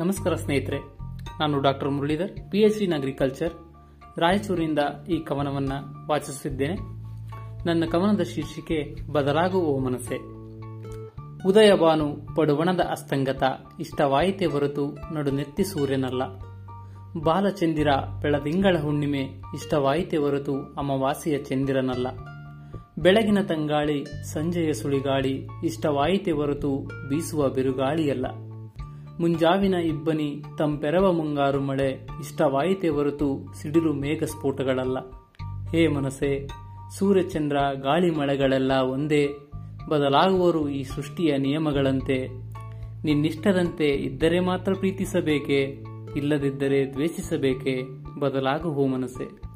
ನಮಸ್ಕಾರ ಸ್ನೇಹಿತರೆ, ನಾನು doctor Muralidhar P H D in agriculture ರಾಯಚೂರಿನಿಂದ ಈ ಕವನವನ್ನು ವಾಚಿಸುತ್ತಿದ್ದೇನೆ. ನನ್ನ ಕವನದ ಶೀರ್ಷಿಕೆ, ಬದಲಾಗುವ ಮನಸ್ಸೆ. ಉದಯ ಬಾನು ಪಡುವಣದ ಅಸ್ತಂಗತ, ಇಷ್ಟವಾಯಿತೆ ಹೊರತು ನಡುನೆತ್ತಿ ಸೂರ್ಯನಲ್ಲ. ಬಾಲಚಂದಿರ ಬೆಳದಿಂಗಳ ಹುಣ್ಣಿಮೆ, ಇಷ್ಟವಾಯಿತೆ ಹೊರತು ಅಮಾವಾಸ್ಯೆಯ ಚಂದಿರನಲ್ಲ. ಬೆಳಗಿನ ತಂಗಾಳಿ, ಸಂಜೆಯ ಸುಳಿಗಾಳಿ, ಇಷ್ಟವಾಯಿತೆ ಹೊರತು ಬೀಸುವ ಬಿರುಗಾಳಿಯಲ್ಲ. ಮುಂಜಾವಿನ ಇಬ್ಬನಿ ತಂಪೆರವ ಮುಂಗಾರು ಮಳೆ ಇಷ್ಟವಾಯಿತೆ ಹೊರತು ಸಿಡಿಲು ಮೇಘ ಸ್ಫೋಟಗಳಲ್ಲ ಹೇ ಮನಸೆ ಸೂರ್ಯಚಂದ್ರ ಗಾಳಿ ಮಳೆಗಳೆಲ್ಲ ಒಂದೇ, ಬದಲಾಗುವರು ಈ ಸೃಷ್ಟಿಯ ನಿಯಮಗಳಂತೆ. ನಿನ್ನಿಷ್ಟದಂತೆ ಇದ್ದರೆ ಮಾತ್ರ ಪ್ರೀತಿಸಬೇಕೆ, ಇಲ್ಲದಿದ್ದರೆ ದ್ವೇಷಿಸಬೇಕೆ ಬದಲಾಗುವ ಮನಸ್ಸೆ.